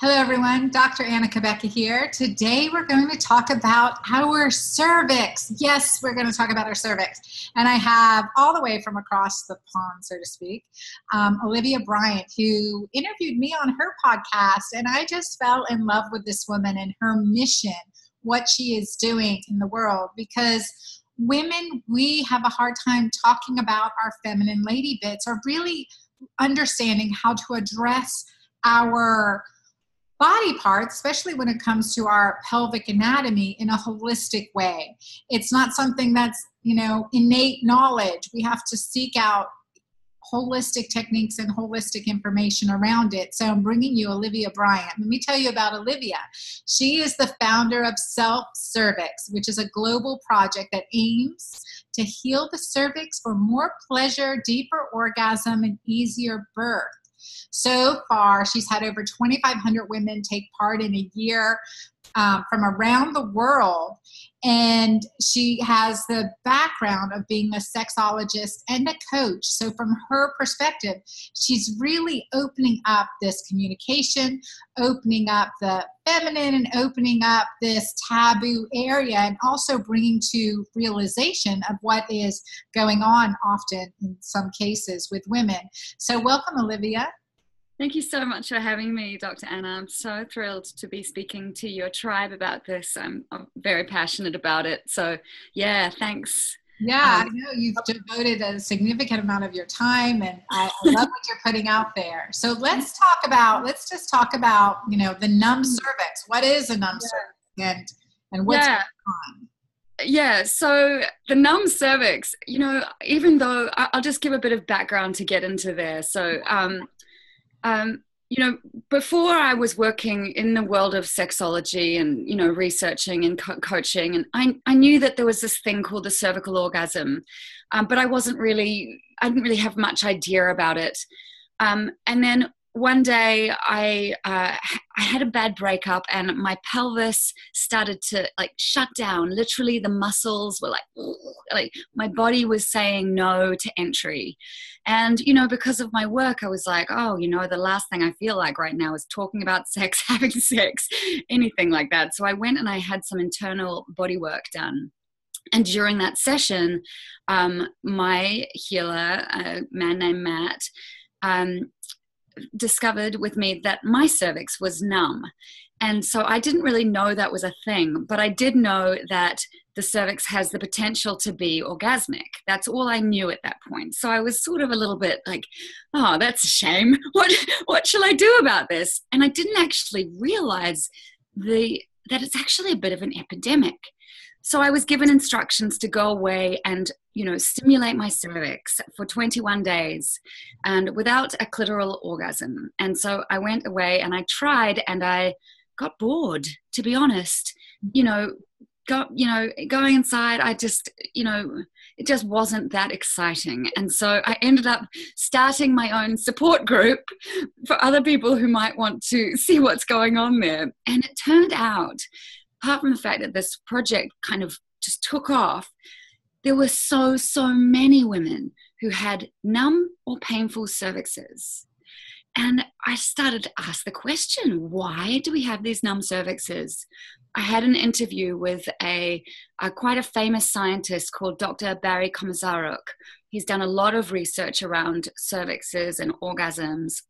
Hello, everyone. Dr. Anna Cabeca here. Today, we're going to talk about our cervix. Yes, we're going to talk about our cervix. And I have all the way from across the pond, so to speak, um, Olivia Bryant, who interviewed me on her podcast. And I just fell in love with this woman and her mission, what she is doing in the world. Because women, we have a hard time talking about our feminine lady bits or really understanding how to address our body parts, especially when it comes to our pelvic anatomy, in a holistic way. It's not something that's, you know, innate knowledge. We have to seek out holistic techniques and holistic information around it. So I'm bringing you Olivia Bryant. Let me tell you about Olivia. She is the founder of Self Cervix, which is a global project that aims to heal the cervix for more pleasure, deeper orgasm, and easier birth. So far, she's had over 2,500 women take part in a year um, from around the world. And she has the background of being a sexologist and a coach. So, from her perspective, she's really opening up this communication, opening up the feminine, and opening up this taboo area, and also bringing to realization of what is going on often in some cases with women. So, welcome, Olivia. Thank you so much for having me, Dr. Anna. I'm so thrilled to be speaking to your tribe about this. I'm, I'm very passionate about it. So, yeah, thanks. Yeah, um, I know you've devoted a significant amount of your time, and I, I love what you're putting out there. So let's talk about. Let's just talk about you know the numb mm. cervix. What is a numb yeah. cervix, and and what's yeah. going on? yeah so the numb cervix you know even though i'll just give a bit of background to get into there so um, um, you know, before I was working in the world of sexology and, you know, researching and co- coaching, and I, I knew that there was this thing called the cervical orgasm, um, but I wasn't really, I didn't really have much idea about it. Um, and then one day I uh, I had a bad breakup and my pelvis started to like shut down. Literally, the muscles were like like my body was saying no to entry. And you know, because of my work, I was like, oh, you know, the last thing I feel like right now is talking about sex, having sex, anything like that. So I went and I had some internal body work done. And during that session, um, my healer, a man named Matt, um, discovered with me that my cervix was numb. And so I didn't really know that was a thing, but I did know that the cervix has the potential to be orgasmic. That's all I knew at that point. So I was sort of a little bit like, oh, that's a shame. What what shall I do about this? And I didn't actually realize the that it's actually a bit of an epidemic. So I was given instructions to go away and, you know, stimulate my cervix for 21 days and without a clitoral orgasm. And so I went away and I tried and I got bored, to be honest. You know, go, you know, going inside, I just, you know, it just wasn't that exciting. And so I ended up starting my own support group for other people who might want to see what's going on there. And it turned out apart from the fact that this project kind of just took off, there were so, so many women who had numb or painful cervixes. And I started to ask the question why do we have these numb cervixes? I had an interview with a, a quite a famous scientist called Dr. Barry Komisaruk. He's done a lot of research around cervixes and orgasms.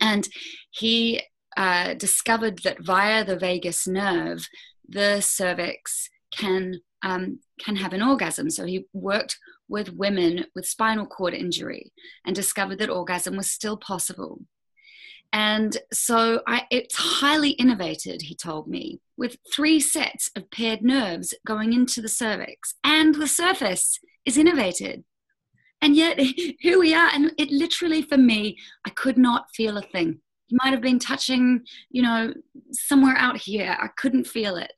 And he uh, discovered that via the vagus nerve, the cervix can um, can have an orgasm. So he worked with women with spinal cord injury and discovered that orgasm was still possible. And so I, it's highly innervated, he told me, with three sets of paired nerves going into the cervix, and the surface is innervated. And yet, here we are, and it literally, for me, I could not feel a thing might have been touching you know somewhere out here. I couldn't feel it.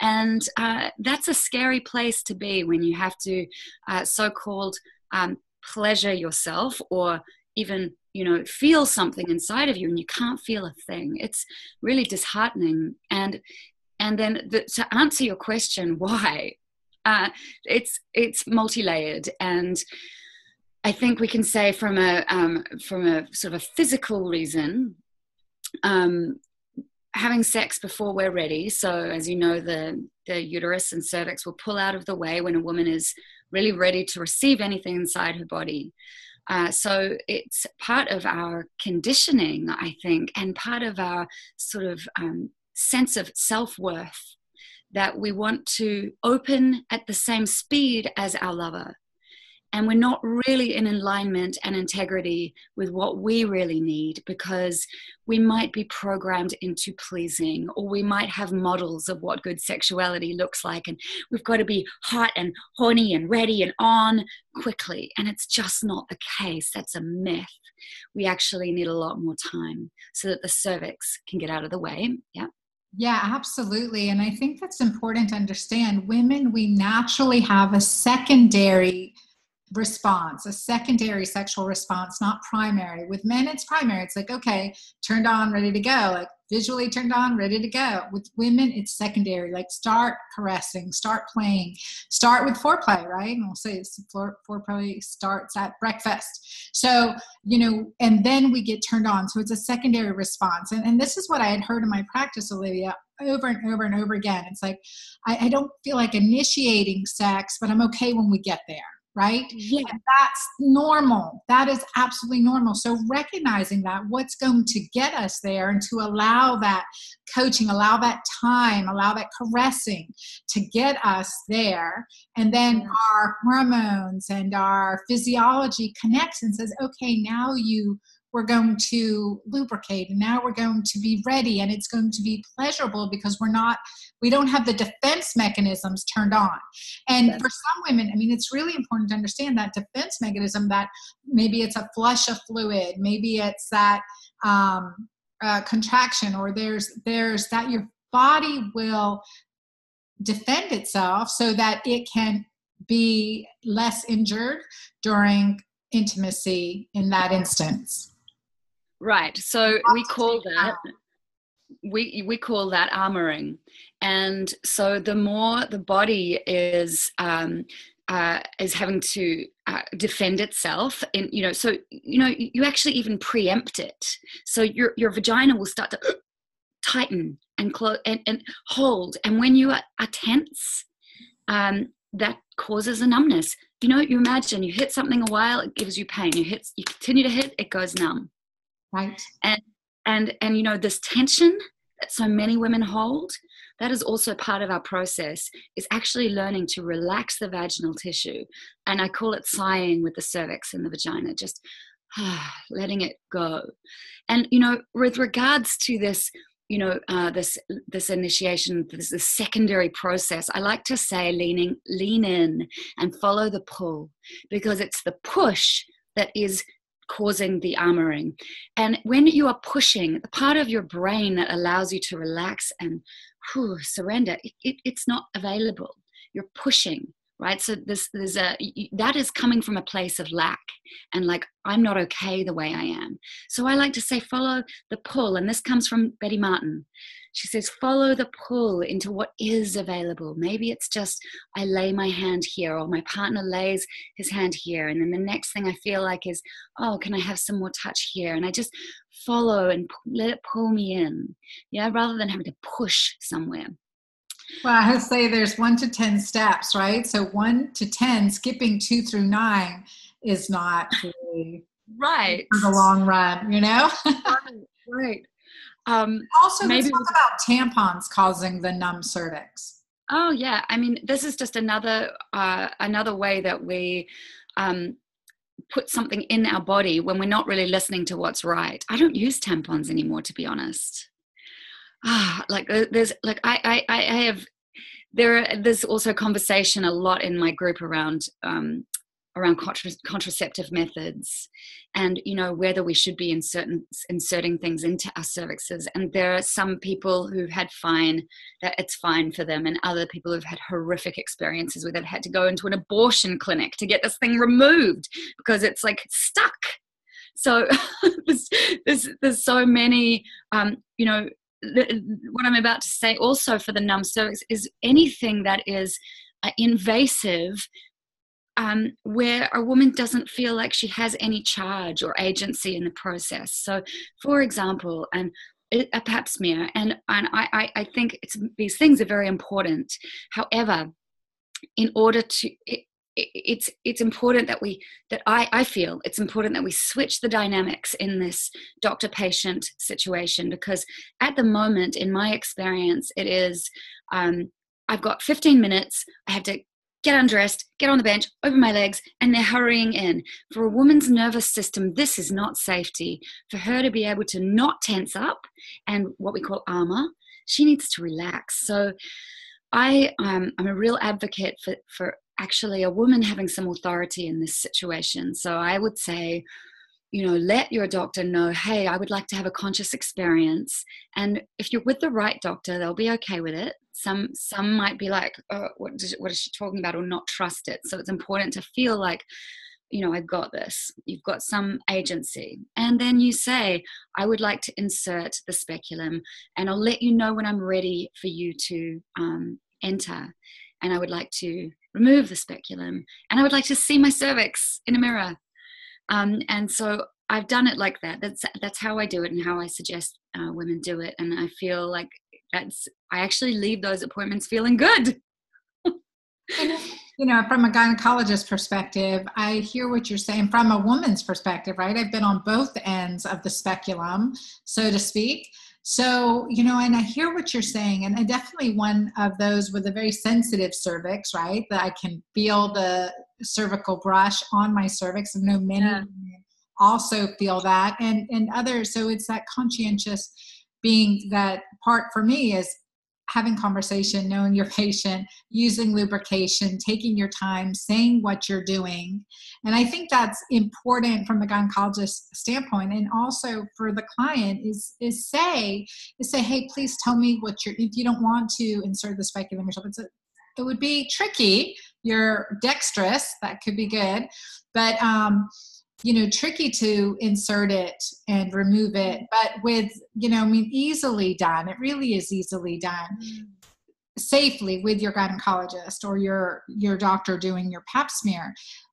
And uh, that's a scary place to be when you have to uh, so-called um, pleasure yourself or even you know feel something inside of you and you can't feel a thing. It's really disheartening. And and then the, to answer your question why uh, it's it's multi-layered. And I think we can say from a um, from a sort of a physical reason, um, having sex before we're ready. So, as you know, the, the uterus and cervix will pull out of the way when a woman is really ready to receive anything inside her body. Uh, so, it's part of our conditioning, I think, and part of our sort of um, sense of self worth that we want to open at the same speed as our lover and we're not really in alignment and integrity with what we really need because we might be programmed into pleasing or we might have models of what good sexuality looks like. And we've got to be hot and horny and ready and on quickly. And it's just not the case. That's a myth. We actually need a lot more time so that the cervix can get out of the way. Yeah. Yeah, absolutely. And I think that's important to understand. Women, we naturally have a secondary response, a secondary sexual response, not primary. With men, it's primary. It's like, okay, turned on, ready to go. Like visually turned on, ready to go. With women, it's secondary. Like start caressing, start playing, start with foreplay, right? And we'll say it's foreplay starts at breakfast. So, you know, and then we get turned on. So it's a secondary response. And, and this is what I had heard in my practice, Olivia, over and over and over again. It's like, I, I don't feel like initiating sex, but I'm okay when we get there right? Yeah. And that's normal. That is absolutely normal. So recognizing that what's going to get us there and to allow that coaching, allow that time, allow that caressing to get us there. And then yeah. our hormones and our physiology connects and says, okay, now you we're going to lubricate and now we're going to be ready and it's going to be pleasurable because we're not we don't have the defense mechanisms turned on and yes. for some women i mean it's really important to understand that defense mechanism that maybe it's a flush of fluid maybe it's that um, uh, contraction or there's there's that your body will defend itself so that it can be less injured during intimacy in that instance Right. So we call that we we call that armoring, and so the more the body is um, uh, is having to uh, defend itself, and you know, so you know, you actually even preempt it. So your your vagina will start to tighten and close and, and hold, and when you are, are tense, um, that causes a numbness. You know, you imagine you hit something a while, it gives you pain. You hit, you continue to hit, it goes numb right. And and and you know this tension that so many women hold that is also part of our process is actually learning to relax the vaginal tissue. And i call it sighing with the cervix and the vagina just ah, letting it go. And you know with regards to this you know uh, this this initiation this, this secondary process i like to say leaning lean in and follow the pull because it's the push that is causing the armoring. And when you are pushing, the part of your brain that allows you to relax and whew, surrender, it, it, it's not available. You're pushing, right? So this, there's a that is coming from a place of lack and like I'm not okay the way I am. So I like to say follow the pull, and this comes from Betty Martin. She says, follow the pull into what is available. Maybe it's just I lay my hand here, or my partner lays his hand here. And then the next thing I feel like is, oh, can I have some more touch here? And I just follow and let it pull me in, yeah, rather than having to push somewhere. Well, I would say there's one to 10 steps, right? So one to 10, skipping two through nine is not really right for the long run, you know? right, right. Um, also, maybe talk about tampons causing the numb cervix. Oh yeah, I mean, this is just another uh, another way that we um, put something in our body when we're not really listening to what's right. I don't use tampons anymore, to be honest. Ah, like there's like I I I have there there's also conversation a lot in my group around um, around contra- contraceptive methods and you know whether we should be inserting inserting things into our cervixes. And there are some people who've had fine that it's fine for them and other people who've had horrific experiences where they've had to go into an abortion clinic to get this thing removed because it's like stuck. So there's, there's, there's so many um, you know what i'm about to say also for the numb cervix is anything that is uh, invasive um, where a woman doesn't feel like she has any charge or agency in the process. So, for example, and a pap and and I, I think these things are very important however in order to it, it's it's important that we that I, I feel it's important that we switch the dynamics in this doctor patient situation because at the moment in my experience it is um, i've got 15 minutes i have to get undressed, get on the bench, open my legs, and they're hurrying in. For a woman's nervous system, this is not safety. For her to be able to not tense up and what we call armor, she needs to relax. So I, um, I'm a real advocate for, for actually a woman having some authority in this situation. So I would say, you know, let your doctor know, hey, I would like to have a conscious experience. And if you're with the right doctor, they'll be okay with it. Some some might be like oh, what, is, what is she talking about? or not trust it. So it's important to feel like you know i've got this. You've got some agency. And then you say i would like to insert the speculum and i'll let you know when i'm ready for you to um, enter. And i would like to remove the speculum and i would like to see my cervix in a mirror um, and so I've done it like that. That's that's how I do it and how I suggest uh, women do it. And I feel like that's I actually leave those appointments feeling good. you know, from a gynecologist perspective, I hear what you're saying from a woman's perspective, right? I've been on both ends of the speculum, so to speak. So, you know, and I hear what you're saying, and I definitely one of those with a very sensitive cervix, right? That I can feel the cervical brush on my cervix. I know many yeah. also feel that, and and others. So it's that conscientious being that part for me is having conversation knowing your patient using lubrication taking your time saying what you're doing and i think that's important from the gynecologist standpoint and also for the client is is say is say hey please tell me what you're if you don't want to insert the speculum yourself it's a, it would be tricky you're dexterous that could be good but um you know tricky to insert it and remove it but with you know i mean easily done it really is easily done mm. safely with your gynecologist or your your doctor doing your pap smear.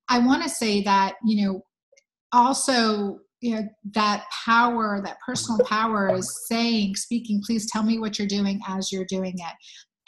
I want to say that you know also you know that power that personal power is saying speaking please tell me what you're doing as you're doing it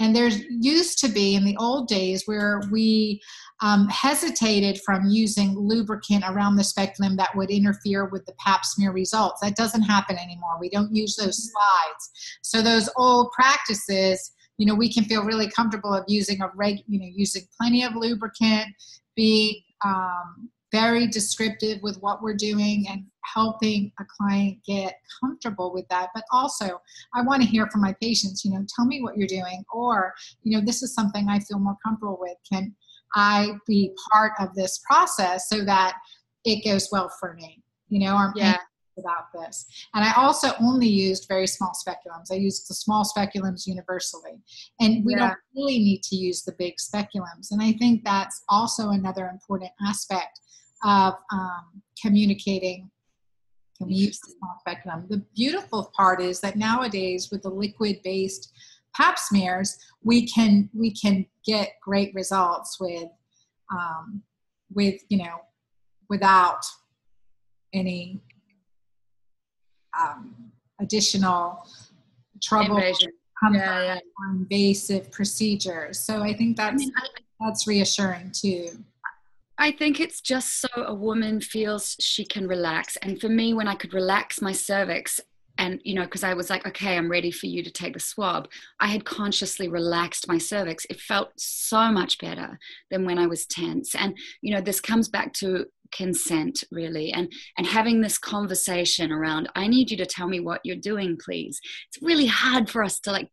and there's used to be in the old days where we um, hesitated from using lubricant around the speculum that would interfere with the pap smear results. That doesn't happen anymore. We don't use those mm-hmm. slides. So those old practices, you know, we can feel really comfortable of using a reg, you know, using plenty of lubricant, being um, very descriptive with what we're doing and helping a client get comfortable with that but also i want to hear from my patients you know tell me what you're doing or you know this is something i feel more comfortable with can I be part of this process so that it goes well for me, you know, or yeah. about this. And I also only used very small speculums. I used the small speculums universally. And we yeah. don't really need to use the big speculums. And I think that's also another important aspect of um, communicating can we use the small speculum? The beautiful part is that nowadays with the liquid based pap smears, we can we can get great results with um, with you know without any um, additional trouble yeah, yeah. invasive procedures. So I think that's I mean, I, that's reassuring too. I think it's just so a woman feels she can relax. And for me, when I could relax my cervix, and you know because i was like okay i'm ready for you to take the swab i had consciously relaxed my cervix it felt so much better than when i was tense and you know this comes back to consent really and and having this conversation around i need you to tell me what you're doing please it's really hard for us to like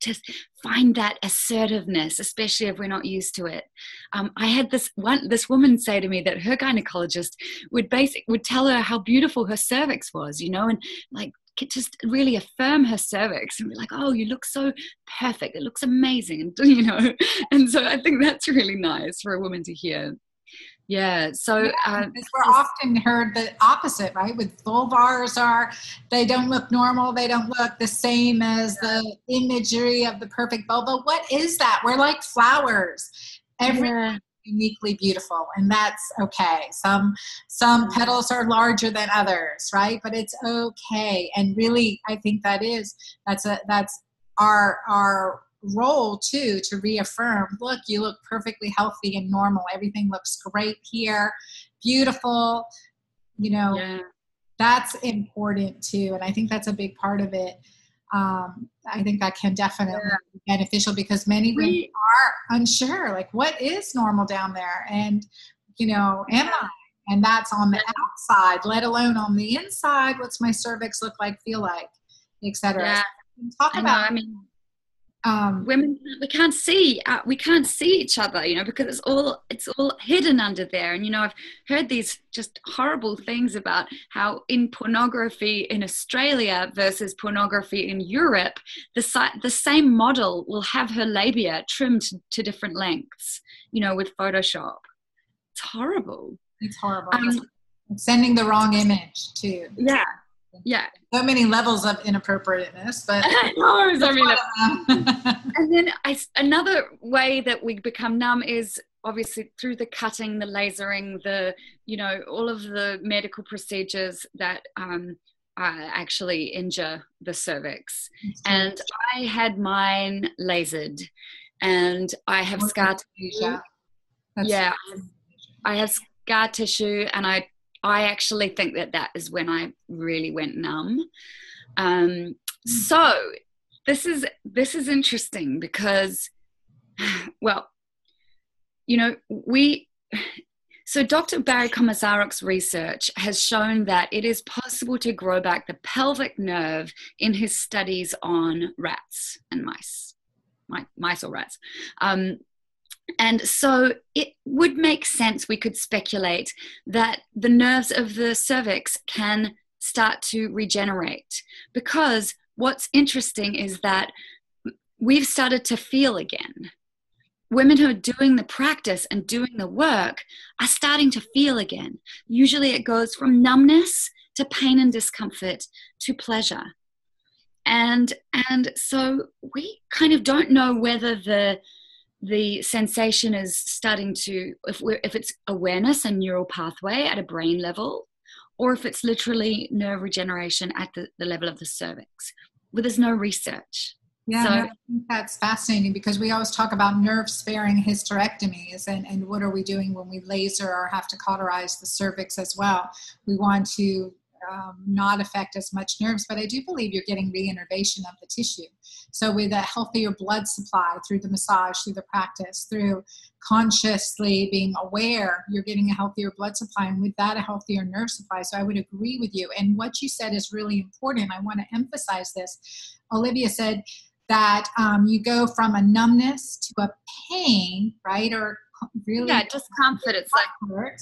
to find that assertiveness especially if we're not used to it um, i had this one this woman say to me that her gynecologist would basic would tell her how beautiful her cervix was you know and like just really affirm her cervix and be like, oh, you look so perfect. It looks amazing. And, you know, and so I think that's really nice for a woman to hear. Yeah. So yeah, uh, we're often heard the opposite, right? With vulvars are they don't look normal. They don't look the same as the imagery of the perfect vulva. What is that? We're like flowers. Every yeah. uniquely beautiful and that's okay some some petals are larger than others right but it's okay and really i think that is that's a that's our our role too to reaffirm look you look perfectly healthy and normal everything looks great here beautiful you know yeah. that's important too and i think that's a big part of it um, I think that can definitely yeah. be beneficial because many women are unsure, like what is normal down there, and you know, am I? And that's on the outside, let alone on the inside. What's my cervix look like, feel like, etc. Yeah. talk about. Know, I mean, um, women we can't see uh, we can't see each other you know because it's all it's all hidden under there. And you know i've heard these just horrible things about how in pornography in australia versus pornography in europe the, the same model will have her labia trimmed to different lengths you know with photoshop. It's horrible. It's horrible. Um, sending the wrong image too. Yeah yeah. So many levels of inappropriateness but so and then I, another way that we become numb is obviously through the cutting the lasering the you know all of the medical procedures that um, uh, actually injure the cervix. And i had mine lasered and i have scar tissue. yeah i have scar tissue and i I actually think that that is when I really went numb. Um, so this is this is interesting because, well, you know, we. So Dr. Barry Komisaruk's research has shown that it is possible to grow back the pelvic nerve in his studies on rats and mice, mice or rats. Um, and so it would make sense, we could speculate, that the nerves of the cervix can start to regenerate. Because what's interesting is that we've started to feel again. Women who are doing the practice and doing the work are starting to feel again. Usually it goes from numbness to pain and discomfort to pleasure. And and so we kind of don't know whether the the sensation is starting to if we're if it's awareness and neural pathway at a brain level or if it's literally nerve regeneration at the, the level of the cervix but there's no research yeah, so, I think that's fascinating because we always talk about nerve sparing hysterectomies and, and what are we doing when we laser or have to cauterize the cervix as well. We want to um, not affect as much nerves, but I do believe you're getting reinnervation of the tissue. So, with a healthier blood supply through the massage, through the practice, through consciously being aware, you're getting a healthier blood supply, and with that, a healthier nerve supply. So, I would agree with you. And what you said is really important. I want to emphasize this. Olivia said, that um, you go from a numbness to a pain, right? Or really yeah discomfort it's like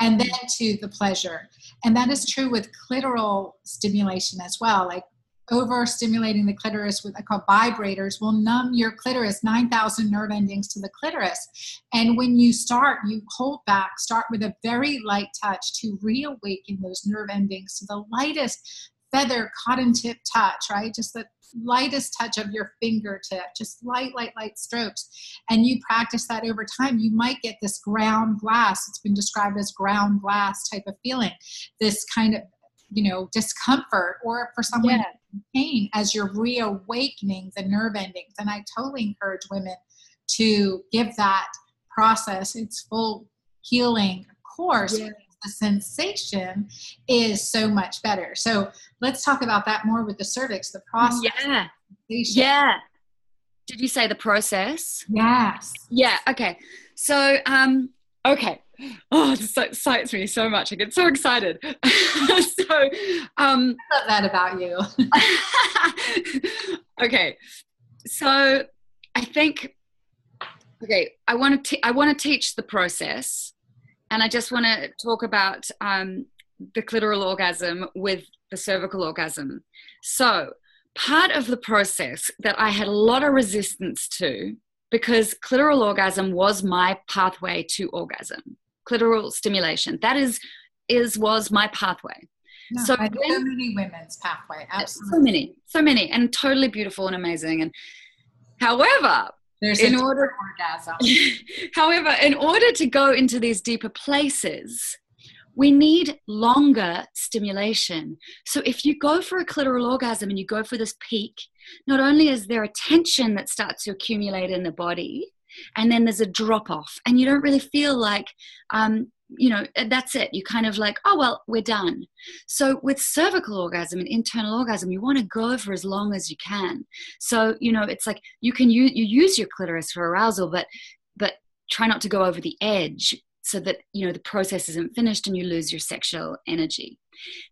and then to the pleasure and that is true with clitoral stimulation as well like over stimulating the clitoris with I call vibrators will numb your clitoris 9000 nerve endings to the clitoris and when you start you hold back start with a very light touch to reawaken those nerve endings to the lightest feather cotton tip touch right just the lightest touch of your fingertip, just light, light, light strokes. And you practice that over time, you might get this ground glass. It's been described as ground glass type of feeling, this kind of you know discomfort or for someone yeah. pain as you're reawakening the nerve endings and i totally encourage women to give that process its full healing course yeah the sensation is so much better. So let's talk about that more with the cervix, the process. Yeah. Yeah. Did you say the process? Yes. Yeah. Okay. So, um, okay. Oh, this excites me so much. I get so excited. so, um, I love that about you. okay. So, I think, okay, I want to, I want to teach the process and I just want to talk about um, the clitoral orgasm with the cervical orgasm. So, part of the process that I had a lot of resistance to, because clitoral orgasm was my pathway to orgasm, clitoral stimulation. That is, is was my pathway. No, so, when, so many women's pathway, absolutely. So many, so many, and totally beautiful and amazing. And however, There's in order orgasm. However, in order to go into these deeper places, we need longer stimulation. So if you go for a clitoral orgasm and you go for this peak, not only is there a tension that starts to accumulate in the body, and then there's a drop off, and you don't really feel like um, you know that's it. You kind of like oh well we're done. So with cervical orgasm and internal orgasm you want to go for as long as you can. So you know it's like you can use you use your clitoris for arousal but but try not to go over the edge so that you know the process isn't finished and you lose your sexual energy.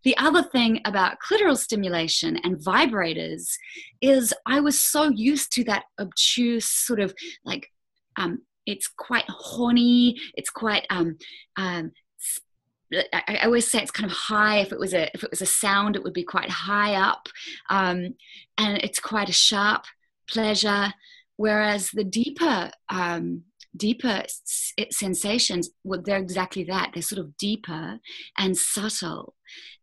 The other thing about clitoral stimulation and vibrators is i was so used to that obtuse sort of like um, it's quite horny it's quite um, um, I, always say it's kind of high. If it was a if it was a sound it would be quite high up um, and it's quite a sharp pleasure whereas the deeper um, deeper sensations well they're exactly that. They're sort of deeper and subtle.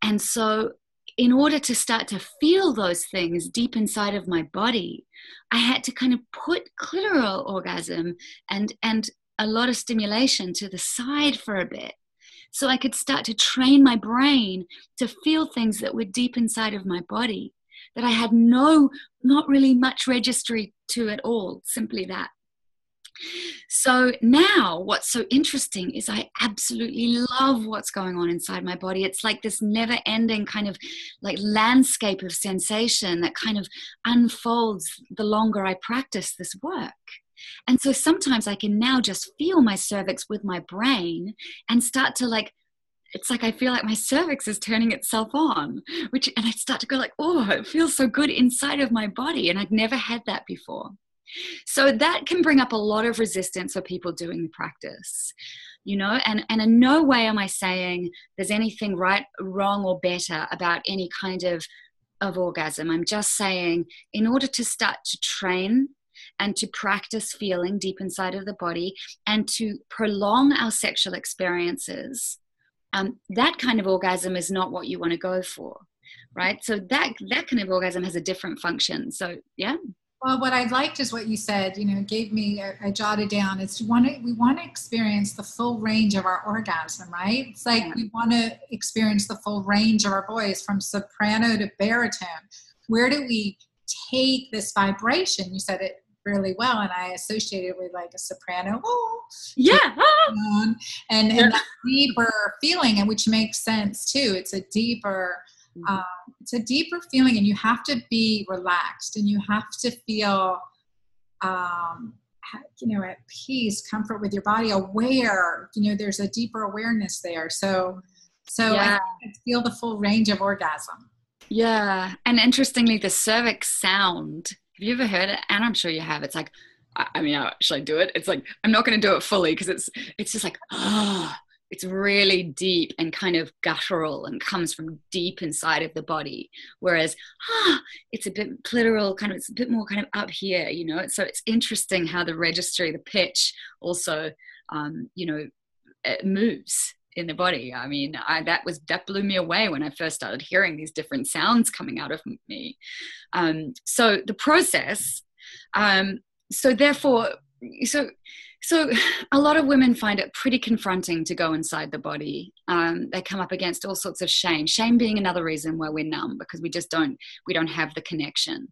And so in order to start to feel those things deep inside of my body, I had to kind of put clitoral orgasm and, and a lot of stimulation to the side for a bit. So I could start to train my brain to feel things that were deep inside of my body that I had no, not really much registry to at all, simply that. So now, what's so interesting is I absolutely love what's going on inside my body. It's like this never ending kind of like landscape of sensation that kind of unfolds the longer I practice this work. And so sometimes I can now just feel my cervix with my brain and start to like it's like I feel like my cervix is turning itself on, which, and I start to go like, oh, it feels so good inside of my body. And I'd never had that before. So that can bring up a lot of resistance for people doing the practice, you know, and, and in no way am I saying there's anything right, wrong, or better about any kind of, of orgasm. I'm just saying in order to start to train and to practice feeling deep inside of the body and to prolong our sexual experiences, um, that kind of orgasm is not what you want to go for right? So that that kind of orgasm has a different function. So yeah well, what I liked is what you said. You know, gave me. I, I jotted down. It's want to, we want to experience the full range of our orgasm, right? It's like yeah. we want to experience the full range of our voice from soprano to baritone. Where do we take this vibration? You said it really well, and I associated with like a soprano. Oh, yeah, and and that deeper feeling, and which makes sense too. It's a deeper. Um, it's a deeper feeling, and you have to be relaxed and you have to feel, um, you know, at peace, comfort with your body, aware. You know, there's a deeper awareness there. So, so yeah. I, I feel the full range of orgasm. Yeah, and interestingly, the cervix sound. Have you ever heard it? And I'm sure you have. It's like, I mean, should I do it? It's like I'm not going to do it fully because it's it's just like ah, it's really deep and kind of guttural and comes from deep inside of the body. Whereas ah, it's a bit clitoral kind of it's a bit more kind of up here you know? So it's interesting how the registry the pitch also um, you know moves in the body. I mean I, that was that blew me away when i first started hearing these different sounds coming out of me. Um, so the process um, so therefore so so, a lot of women find it pretty confronting to go inside the body. Um, they come up against all sorts of shame. Shame being another reason why we're numb because we just don't we don't have the connection.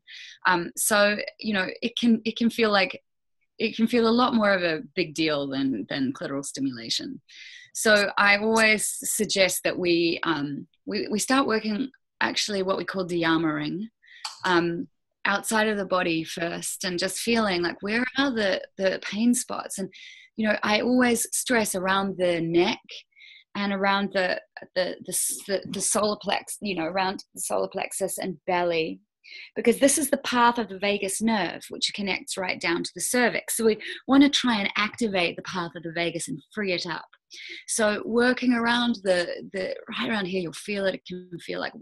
Um, so, you know, it can it can feel like it can feel a lot more of a big deal than than clitoral stimulation. So, I always suggest that we um, we we start working actually what we call de-armoring. Um, outside of the body first and just feeling like where are the the pain spots? And you know i always stress around the neck and around the the the, the, solar plex you know around the solar plexus and belly because this is the path of the vagus nerve which connects right down to the cervix. So we want to try and activate the path of the vagus and free it up. So working around the the right around here you'll feel it it can feel like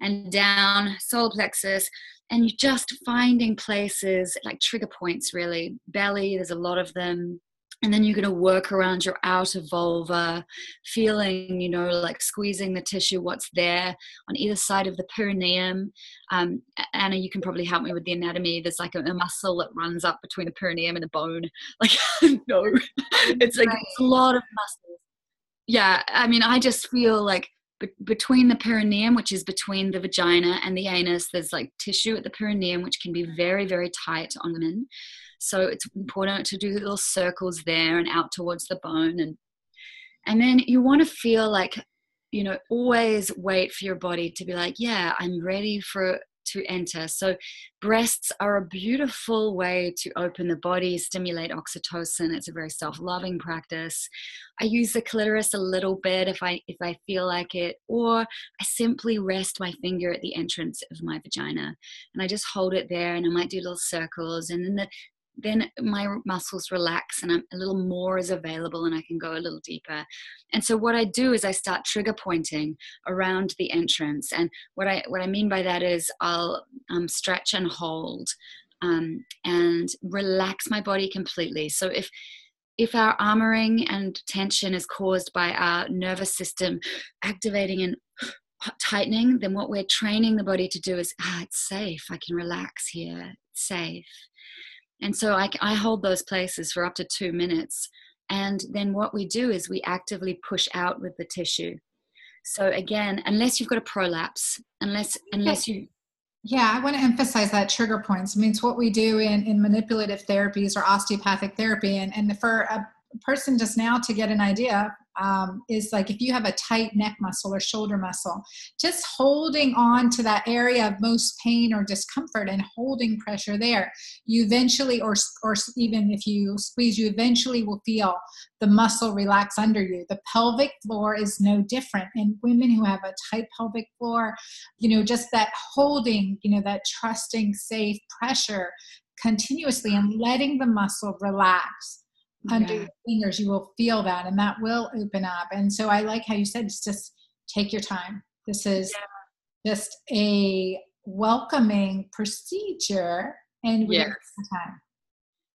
and down, solar plexus, and you're just finding places like trigger points really. Belly, there's a lot of them. and then you're going to work around your outer vulva feeling you know like squeezing the tissue what's there on either side of the perineum. Um, anna you can probably help me with the anatomy. There's like a, a muscle that runs up between the perineum and the bone. Like no. It's like it's a lot of muscles. Yeah i mean i just feel like between the perineum, which is between the vagina and the anus, there's like tissue at the perineum, which can be mm. very, very tight on women. So it's important to do little circles there and out towards the bone. And, and then you want to feel like, you know, always wait for your body to be like, yeah, I'm ready for to enter. So, breasts are a beautiful way to open the body, stimulate oxytocin. It's a very self-loving practice. I use the clitoris a little bit if I if I feel like it, or I simply rest my finger at the entrance of my vagina and I just hold it there, and I might do little circles, and then the then my muscles relax and I'm, a little more is available and I can go a little deeper. And so what I do is I start trigger pointing around the entrance. And what I what I mean by that is I'll um, stretch and hold um, and relax my body completely. So if if our armoring and tension is caused by our nervous system activating and tightening, then what we're training the body to do is, ah, it's safe. I can relax here. It's safe. And so I, I hold those places for up to two minutes. And then what we do is we actively push out with the tissue. So again, unless you've got a prolapse, unless unless you yeah, I want to emphasize that trigger points. I mean, it's what we do in, in manipulative therapies or osteopathic therapy. And, and for a person just now to get an idea, um, is like if you have a tight neck muscle or shoulder muscle, just holding on to that area of most pain or discomfort and holding pressure there, you eventually, or, or even if you squeeze, you eventually will feel the muscle relax under you. The pelvic floor is no different. And women who have a tight pelvic floor, you know, just that holding, you know, that trusting, safe pressure continuously and letting the muscle relax under yeah. your fingers you will feel that and that will open up and so i like how you said it's just take your time this is yeah. just a welcoming procedure and we yes. time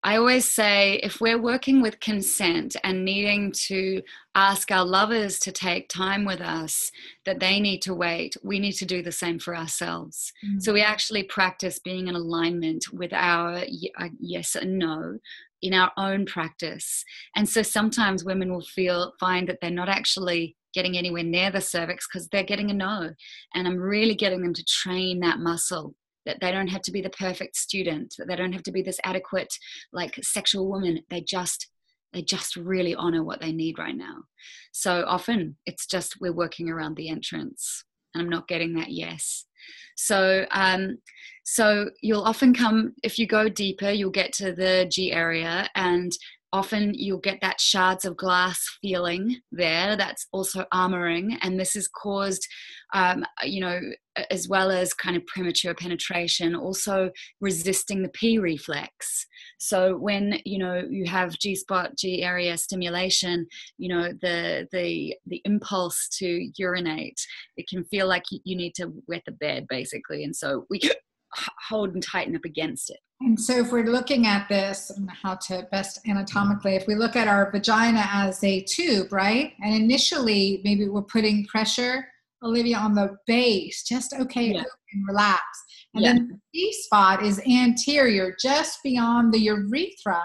I always say if we're working with consent and needing to ask our lovers to take time with us, that they need to wait, we need to do the same for ourselves. Mm-hmm. So we actually practice being in alignment with our uh, yes and no in our own practice. And so sometimes women will feel find that they're not actually getting anywhere near the cervix because they're getting a no. And I'm really getting them to train that muscle that they don't have to be the perfect student, that they don't have to be this adequate like sexual woman. They just they just really honor what they need right now. So often it's just we're working around the entrance and I'm not getting that yes. So, um, so you'll often come if you go deeper, you'll get to the G area, and often you'll get that shards of glass feeling there that's also armoring and this is caused um, you know as well as kind of premature penetration also resisting the p reflex. So when you know you have g spot g area stimulation you know the the the impulse to urinate it can feel like you need to wet the bed basically and so we hold and tighten up against it and so, if we're looking at this, how to best anatomically, if we look at our vagina as a tube, right? And initially, maybe we're putting pressure, Olivia, on the base, just okay, yeah. relax. And yeah. then the G spot is anterior, just beyond the urethra,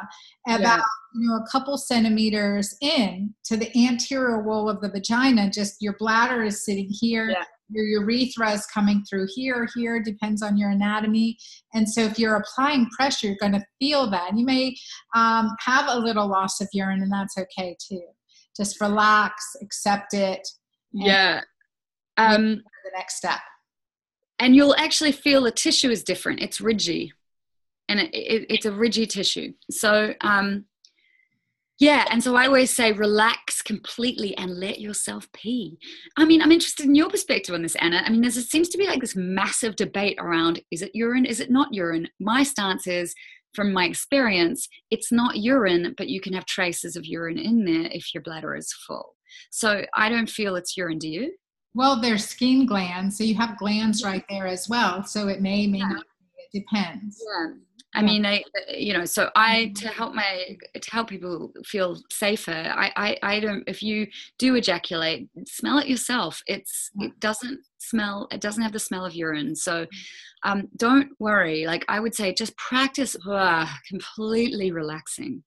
about yeah. you know a couple centimeters in to the anterior wall of the vagina. Just your bladder is sitting here, your urethra is coming through here, here, depends on your anatomy. And so if you're applying pressure, you're going to feel that. You may um, have a little loss of urine, and that's okay too. Just relax, accept it. Yeah. Um, the next step. And you'll actually feel the tissue is different. It's ridgy, and it, it, it's a ridgy tissue. So, um, yeah, and so I always say relax completely and let yourself pee. I mean, I'm interested in your perspective on this, Anna. I mean, there seems to be like this massive debate around is it urine, is it not urine? My stance is, from my experience, it's not urine, but you can have traces of urine in there if your bladder is full. So I don't feel it's urine, do you? Well, there's Skene glands, so you have glands right there as well. So it may, may not, it depends. Yeah. I mean, I, you know, so I to help my to help people feel safer. I, I, I don't. If you do ejaculate, smell it yourself. It's it doesn't smell. It doesn't have the smell of urine. So, um, don't worry. Like I would say, just practice uh, completely relaxing.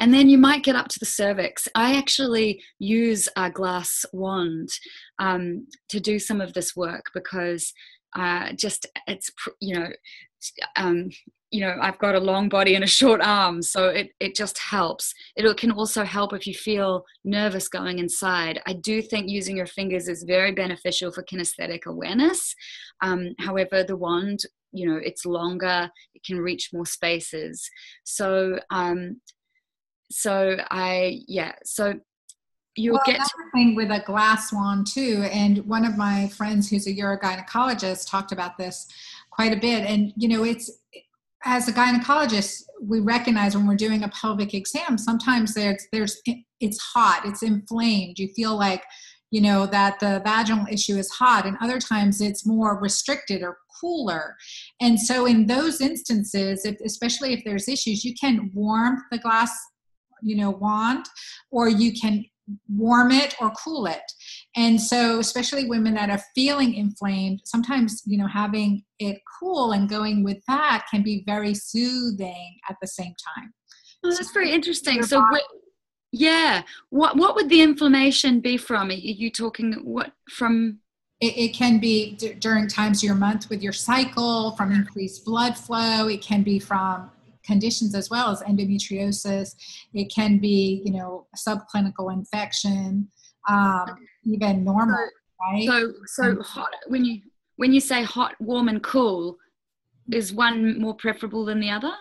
And then you might get up to the cervix. I actually use a glass wand um, to do some of this work because uh, just it's you know um, you know I've got a long body and a short arm, so it it just helps. It can also help if you feel nervous going inside. I do think using your fingers is very beneficial for kinesthetic awareness. Um, however, the wand you know it's longer it can reach more spaces so um so i yeah so you'll well, get the thing with a glass wand too and one of my friends who's a urogynecologist talked about this quite a bit. And you know it's as a gynecologist we recognize when we're doing a pelvic exam sometimes there's there's it's hot it's inflamed. You feel like you know that the vaginal issue is hot and other times it's more restricted or cooler. And so in those instances if, especially if there's issues you can warm the glass you know wand or you can warm it or cool it. And so especially women that are feeling inflamed sometimes you know having it cool and going with that can be very soothing at the same time. Oh, that's very interesting. so yeah what what would the inflammation be from? Are you talking what from? It, it can be d- during times of your month with your cycle from increased blood flow. It can be from conditions as well as endometriosis. It can be, you know, subclinical infection, um, even normal, so, right? So, so hot when you when you say hot, warm, and cool, is one more preferable than the other?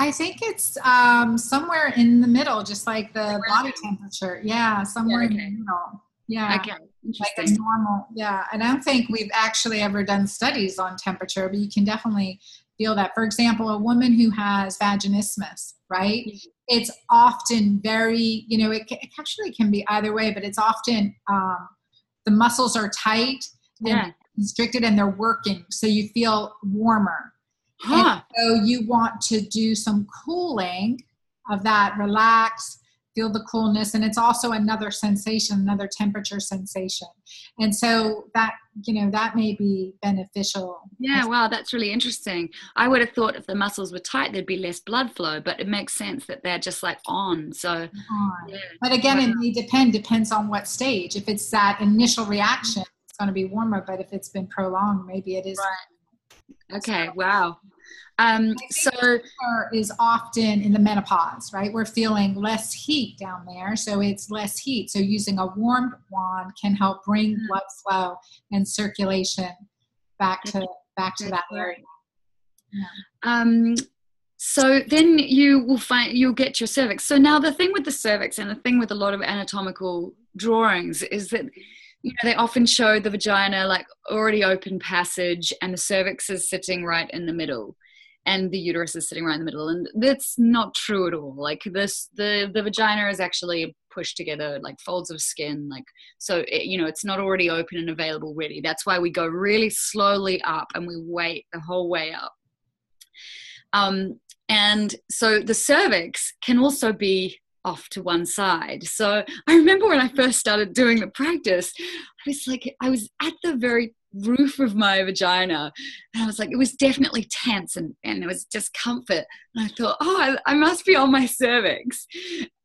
I think it's um, somewhere in the middle, just like the body temperature. Yeah, somewhere yeah, okay. in the middle. Yeah. Okay. Like a normal. Yeah. And I don't think we've actually ever done studies on temperature, but you can definitely feel that. For example, a woman who has vaginismus, right? Mm-hmm. It's often very, you know, it, it, actually can be either way, but it's often um, the muscles are tight yeah. and constricted and they're working. So you feel warmer. Huh. And so you want to do some cooling of that, relax, feel the coolness and it's also another sensation another temperature sensation and so that you know that may be beneficial yeah wow that's really interesting i would have thought if the muscles were tight there'd be less blood flow but it makes sense that they're just like on so on. Yeah. but again wow. it may depend depends on what stage if it's that initial reaction it's going to be warmer but if it's been prolonged maybe it is right. okay wow um, so is often in the menopause, right? We're feeling less heat down there, so it's less heat. So using a warm wand can help bring mm. blood flow and circulation back to back to that area. Yeah. Um, so then you will find you'll get your cervix. So now the thing with the cervix and the thing with a lot of anatomical drawings is that you know they often show the vagina like already open passage and the cervix is sitting right in the middle and the uterus is sitting right in the middle. And that's not true at all. Like this the the vagina is actually pushed together like folds of skin like so it, you know it's not already open and available ready. That's why we go really slowly up and we wait the whole way up. Um, and so the cervix can also be off to one side. So I remember when I first started doing the practice, I was like, I was at the very roof of my vagina. And I was like, it was definitely tense and, and it was discomfort. And I thought, oh, I, I must be on my cervix.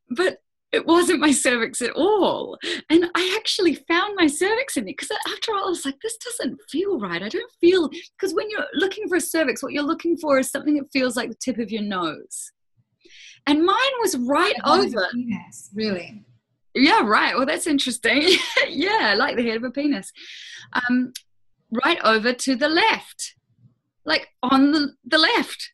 But it wasn't my cervix at all. And I actually found my cervix in it because after all, I was like, this doesn't feel right. I don't feel, because when you're looking for a cervix, what you're looking for is something that feels like the tip of your nose. And mine was right over. Penis, really? Yeah, right. Well, that's interesting. yeah, like the head of a penis. Um, right over to the left, like on the, the left,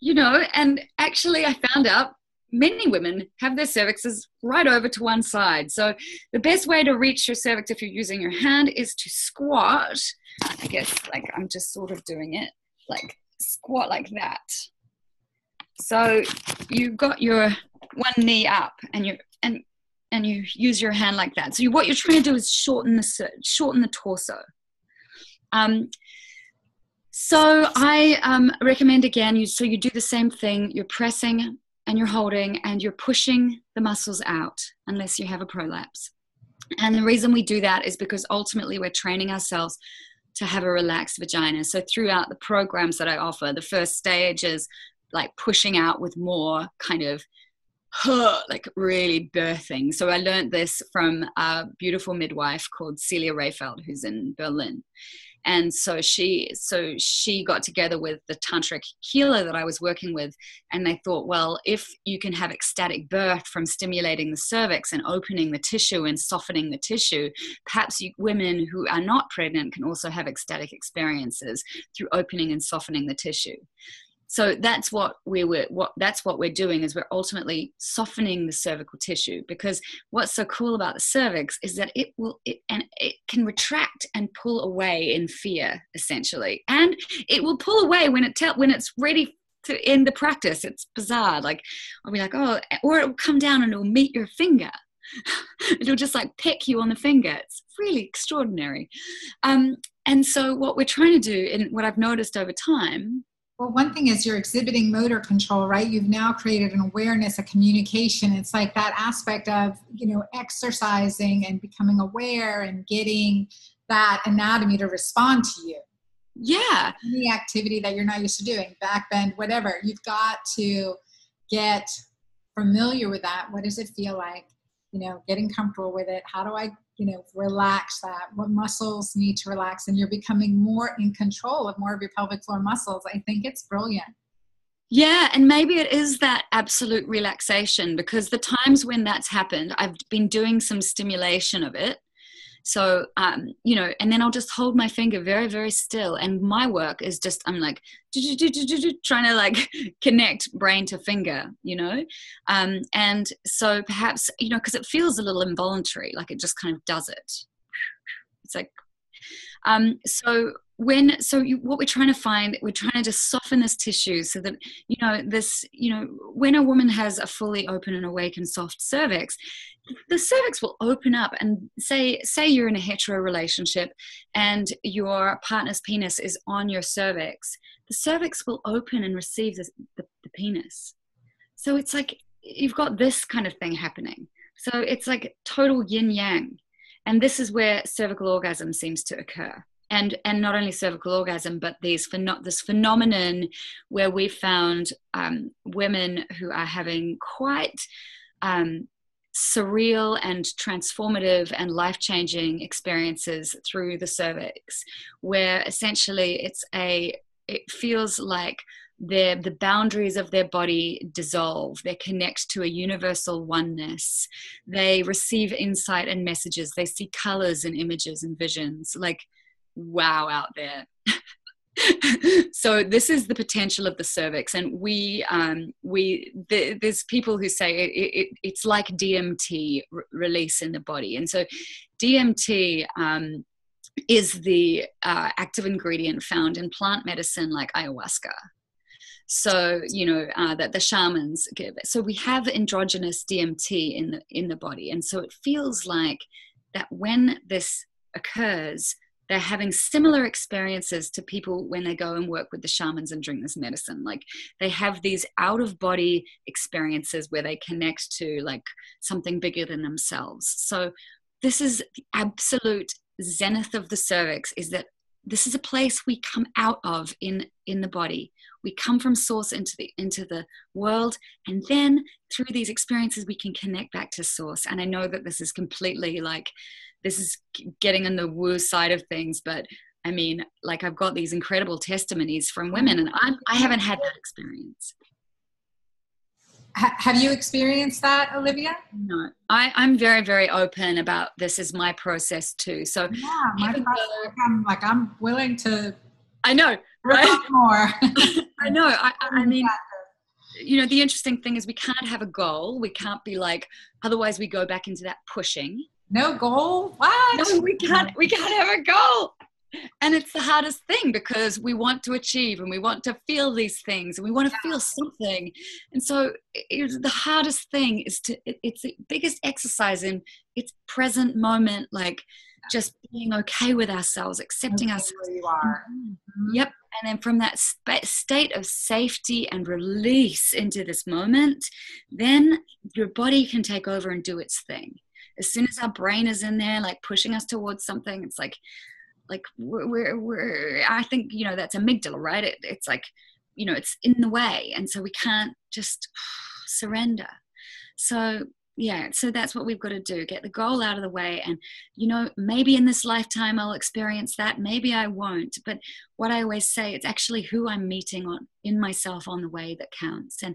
you know. And actually, I found out many women have their cervixes right over to one side. So the best way to reach your cervix if you're using your hand is to squat. I guess like I'm just sort of doing it like squat like that. So you got your one knee up and you and and you use your hand like that. So you, what you're trying to do is shorten the shorten the torso. Um, So I um, recommend again, you so you do the same thing. You're pressing and you're holding and you're pushing the muscles out unless you have a prolapse. And the reason we do that is because ultimately we're training ourselves to have a relaxed vagina. So throughout the programs that I offer, the first stage is like pushing out with more kind of like really birthing. So I learned this from a beautiful midwife called Celia Rayfeld, who's in Berlin and so she so she got together with the tantric healer that i was working with and they thought well if you can have ecstatic birth from stimulating the cervix and opening the tissue and softening the tissue perhaps you, women who are not pregnant can also have ecstatic experiences through opening and softening the tissue so that's what we were what that's what we're doing is we're ultimately softening the cervical tissue because what's so cool about the cervix is that it will it and it can retract and pull away in fear essentially. And it will pull away when it tell when it's ready to end the practice. It's bizarre. Like i'll be like oh or it'll come down and it'll meet your finger. It'll just like peck you on the finger. It's really extraordinary. Um, and so what we're trying to do and what i've noticed over time well, one thing is you're exhibiting motor control, right? You've now created an awareness, a communication. It's like that aspect of, you know, exercising and becoming aware and getting that anatomy to respond to you. Yeah. Any activity that you're not used to doing, back bend, whatever, you've got to get familiar with that. What does it feel like? You know, getting comfortable with it. How do I you know relax that what muscles need to relax and you're becoming more in control of more of your pelvic floor muscles i think it's brilliant. Yeah, and maybe it is that absolute relaxation because the times when that's happened, I've been doing some stimulation of it so, um, you know, and then I'll just hold my finger very, very still. And my work is just, I'm like, trying to like connect brain to finger, you know? Um, and so perhaps, you know, because it feels a little involuntary, like it just kind of does it. It's like, um, so when so you, what we're trying to find we're trying to just soften this tissue so that you know this you know when a woman has a fully open and awake and soft cervix the cervix will open up and say say you're in a hetero relationship and your partner's penis is on your cervix the cervix will open and receive the, the, the penis. So it's like you've got this kind of thing happening. So it's like total yin yang and this is where cervical orgasm seems to occur. And and not only cervical orgasm but these pheno- this phenomenon where we found um, women who are having quite um, surreal and transformative and life-changing experiences through the cervix where essentially it's a it feels like their the boundaries of their body dissolve they connect to a universal oneness. They receive insight and messages. They see colors and images and visions. Like wow out there. so this is the potential of the cervix. And we um, we the, there's people who say it, it, it's like dmt re- release in the body. And so dmt um, is the uh, active ingredient found in plant medicine like ayahuasca so you know uh, that the shamans give so we have endogenous dmt in the in the body. And so it feels like that when this occurs they're having similar experiences to people when they go and work with the shamans and drink this medicine. Like they have these out of body experiences where they connect to like something bigger than themselves. So this is the absolute zenith of the cervix is that this is a place we come out of in in the body we come from source into the into the world and then through these experiences we can connect back to source and i know that this is completely like this is getting on the woo side of things, but I mean, like I've got these incredible testimonies from women, and I'm, I haven't had that experience. Have you experienced that, Olivia? No, I, I'm very, very open about this is my process too. So yeah, my process, though, I'm like I'm willing to. I know, right? More. I know. I, I mean, you know, the interesting thing is we can't have a goal. We can't be like, otherwise we go back into that pushing no goal what no we can't we can't have a goal and it's the hardest thing because we want to achieve and we want to feel these things and we want to feel something and so it, the hardest thing is to it, it's the biggest exercise in its present moment like just being okay with ourselves, accepting ourselves. you are. Mm-hmm. Yep. And then from that sp- state of safety and release into this moment, then your body can take over and do its thing. As soon as our brain is in there, like pushing us towards something, it's like, like we're, we're, I think, you know, that's amygdala, right? It, it's like, you know, it's in the way. And so we can't just surrender. So yeah so that's what we've got to do get the goal out of the way and you know maybe in this lifetime i'll experience that maybe i won't but what i always say it's actually who i'm meeting on in myself on the way that counts and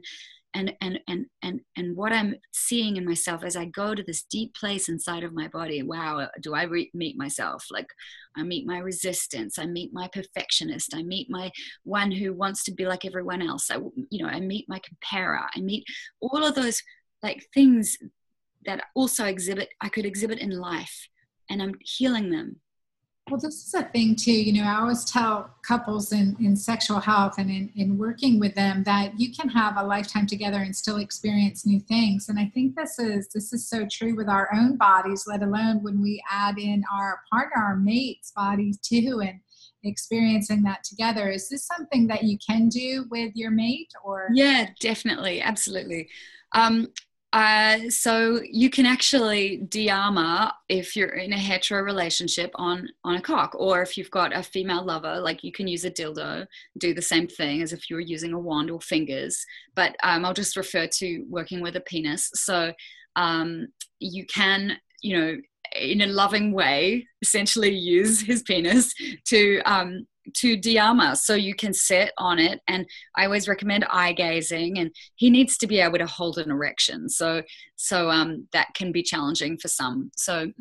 and and and and and what i'm seeing in myself as i go to this deep place inside of my body wow do i re- meet myself? Like i meet my resistance i meet my perfectionist i meet my one who wants to be like everyone else. I you know i meet my comparer i meet all of those like things that also exhibit i could exhibit in life and i'm healing them well this is a thing too you know i always tell couples in, in sexual health and in, in working with them that you can have a lifetime together and still experience new things. And i think this is this is so true with our own bodies let alone when we add in our partner our mate's bodies too and experiencing that together. Is this something that you can do with your mate or? Yeah definitely. Absolutely. Um, uh, so you can actually de-armor if you're in a hetero relationship on on a cock, or if you've got a female lover, like you can use a dildo, do the same thing as if you were using a wand or fingers. But um, I'll just refer to working with a penis. So um, you can, you know, in a loving way, essentially use his penis to um, to de-armor so you can sit on it. And i always recommend eye gazing and he needs to be able to hold an erection. So so um that can be challenging for some. So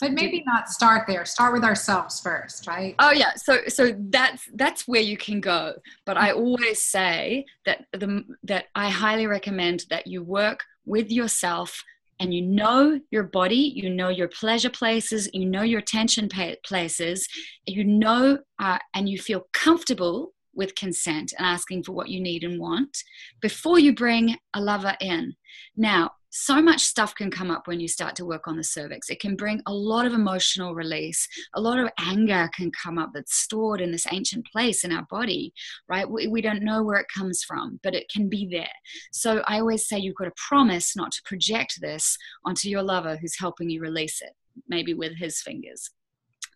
but maybe not start there. Start with ourselves first right? Oh yeah. So so that's that's where you can go. But i always say that the that i highly recommend that you work with yourself and you know your body, you know your pleasure places, you know your tension places, you know, uh, and you feel comfortable with consent and asking for what you need and want before you bring a lover in. Now, so much stuff can come up when you start to work on the cervix. It can bring a lot of emotional release. A lot of anger can come up that's stored in this ancient place in our body, right? We, we don't know where it comes from, but it can be there. So I always say you've got to promise not to project this onto your lover who's helping you release it, maybe with his fingers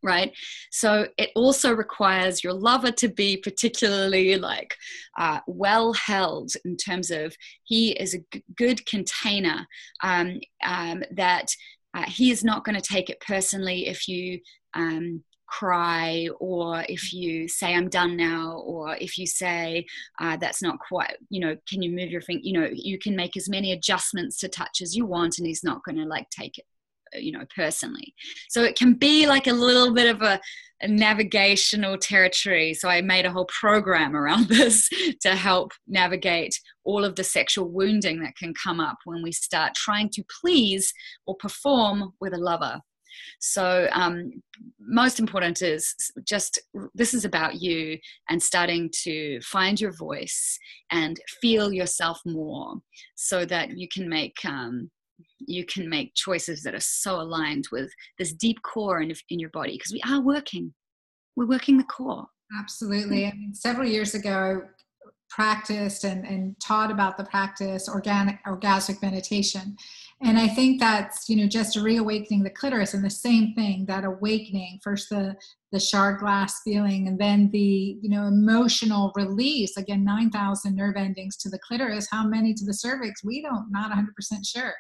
right? So it also requires your lover to be particularly like uh, well held in terms of he is a g- good container um, um, that uh, he is not going to take it personally if you um, cry or if you say i'm done now or if you say uh, that's not quite you know can you move your finger you know you can make as many adjustments to touch as you want and he's not going to like take it you know personally. So it can be like a little bit of a, a, navigational territory. So i made a whole program around this to help navigate all of the sexual wounding that can come up when we start trying to please or perform with a lover. So um, most important is just this is about you and starting to find your voice and feel yourself more so that you can make um, you can make choices that are so aligned with this deep core in, in your body because we are working. We're working the core. Absolutely. I mean, several years ago practiced and, and taught about the practice organic orgasmic meditation and i think that's you know just a reawakening the clitoris and the same thing that awakening first the the shard glass feeling and then the you know emotional release. Again 9000 nerve endings to the clitoris. How many to the cervix? We don't not 100% sure.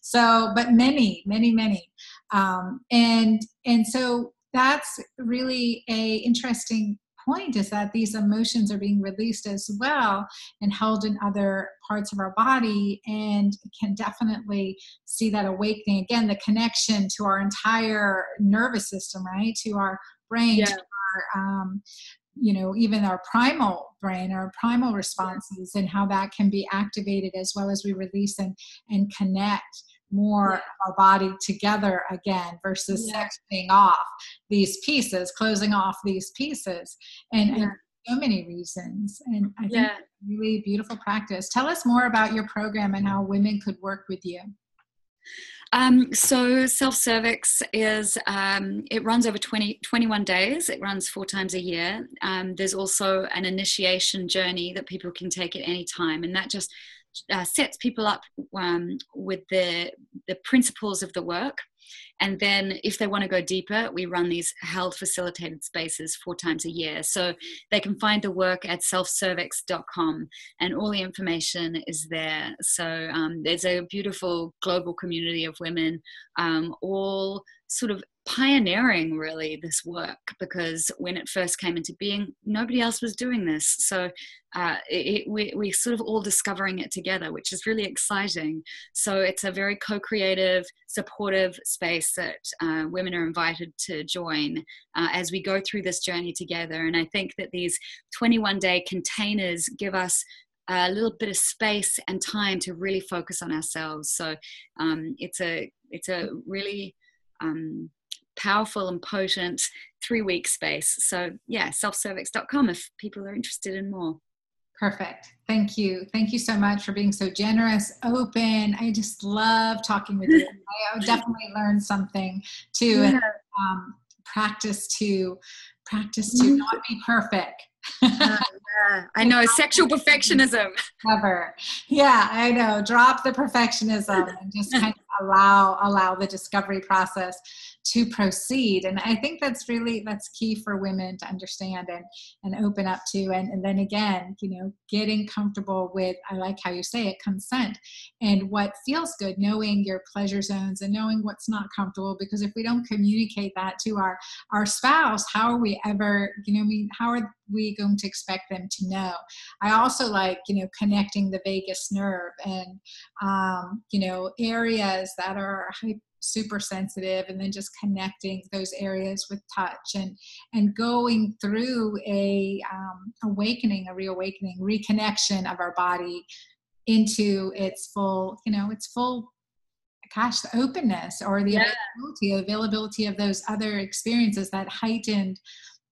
So but many many many. Um, and and so that's really a interesting point is that these emotions are being released as well and held in other parts of our body and can definitely see that awakening. Again the connection to our entire nervous system right? To our brain yeah. to our um, you know even our primal brain our primal responses and how that can be activated as well as we release and and connect more yeah. our body together again versus yeah. sectioning off these pieces, closing off these pieces, and, yeah. and so many reasons. And I think really beautiful practice. Tell us more about your program and how women could work with you. Um, so Self Cervix is um, it runs over 20, 21 days. It runs four times a year. Um, there's also an initiation journey that people can take at any time, and that just uh, sets people up um, with the the principles of the work and then if they want to go deeper, we run these held facilitated spaces four times a year. So they can find the work at selfcervix.com and all the information is there. So um, there's a beautiful global community of women, um, all sort of pioneering really this work because when it first came into being nobody else was doing this. So uh, it, we, we're sort of all discovering it together which is really exciting. So it's a very co-creative supportive space that uh, women are invited to join uh, as we go through this journey together. And i think that these 21 day containers give us a little bit of space and time to really focus on ourselves. So um, it's a it's a really um, powerful and potent three week space. So, yeah, selfcervix.com if people are interested in more. Perfect. Thank you. Thank you so much for being so generous, open. I just love talking with you. I definitely learned something too, yeah. and um, practice to practice to mm-hmm. not be perfect. yeah, I know sexual perfectionism. Never. Yeah, I know. Drop the perfectionism and just kind of allow allow the discovery process to proceed. And i think that's really that's key for women to understand and and open up to. And, and then again you know getting comfortable with i like how you say it consent and what feels good knowing your pleasure zones and knowing what's not comfortable. Because if we don't communicate that to our our spouse how are we ever you know I mean how are we going to expect them to know i also like you know connecting the vagus nerve and um, you know areas that are super sensitive and then just connecting those areas with touch and and going through a um, awakening a reawakening reconnection of our body into its full you know its full gosh the openness or the yeah. availability availability of those other experiences that heightened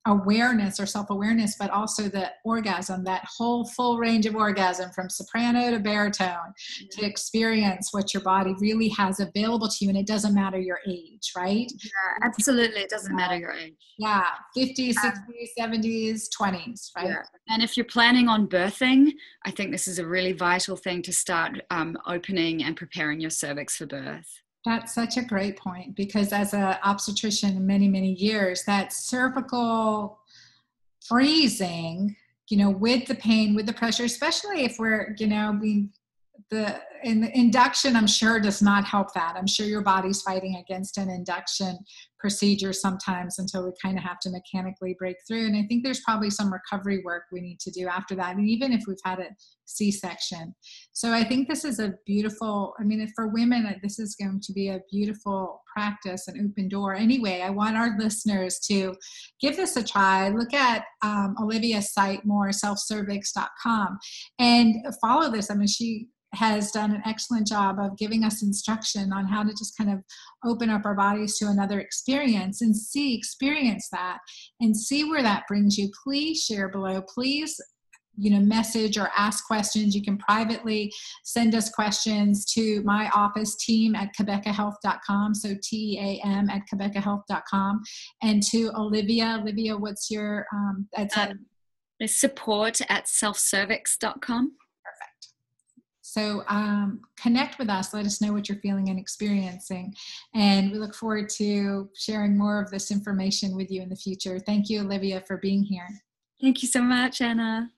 awareness or self-awareness but also the orgasm that whole full range of orgasm from soprano to baritone mm-hmm. to experience what your body really has available to you and it doesn't matter your age right yeah absolutely it doesn't matter your age yeah 50s 60s 70s 20s right yeah. and if you're planning on birthing i think this is a really vital thing to start um, opening and preparing your cervix for birth that's such a great point because as an obstetrician many, many years, that cervical freezing, you know, with the pain, with the pressure, especially if we're, you know, being the in the induction i'm sure does not help that. I'm sure your body's fighting against an induction procedure sometimes until we kind of have to mechanically break through and i think there's probably some recovery work we need to do after that and even if we've had a c-section. So i think this is a beautiful i mean for women this is going to be a beautiful practice an open door. Anyway i want our listeners to give this a try. Look at um, olivia's site more selfcervix.com and follow this. I mean she has done an excellent job of giving us instruction on how to just kind of open up our bodies to another experience and see, experience that, and see where that brings you. Please share below. Please you know message or ask questions you can privately send us questions to my office team at cabecahealth.com so t-a-m at cabecahealth.com and to olivia olivia what's your um that's um, support at selfcervix.com so um, connect with us. Let us know what you're feeling and experiencing. And we look forward to sharing more of this information with you in the future. Thank you, Olivia, for being here. Thank you so much, Anna.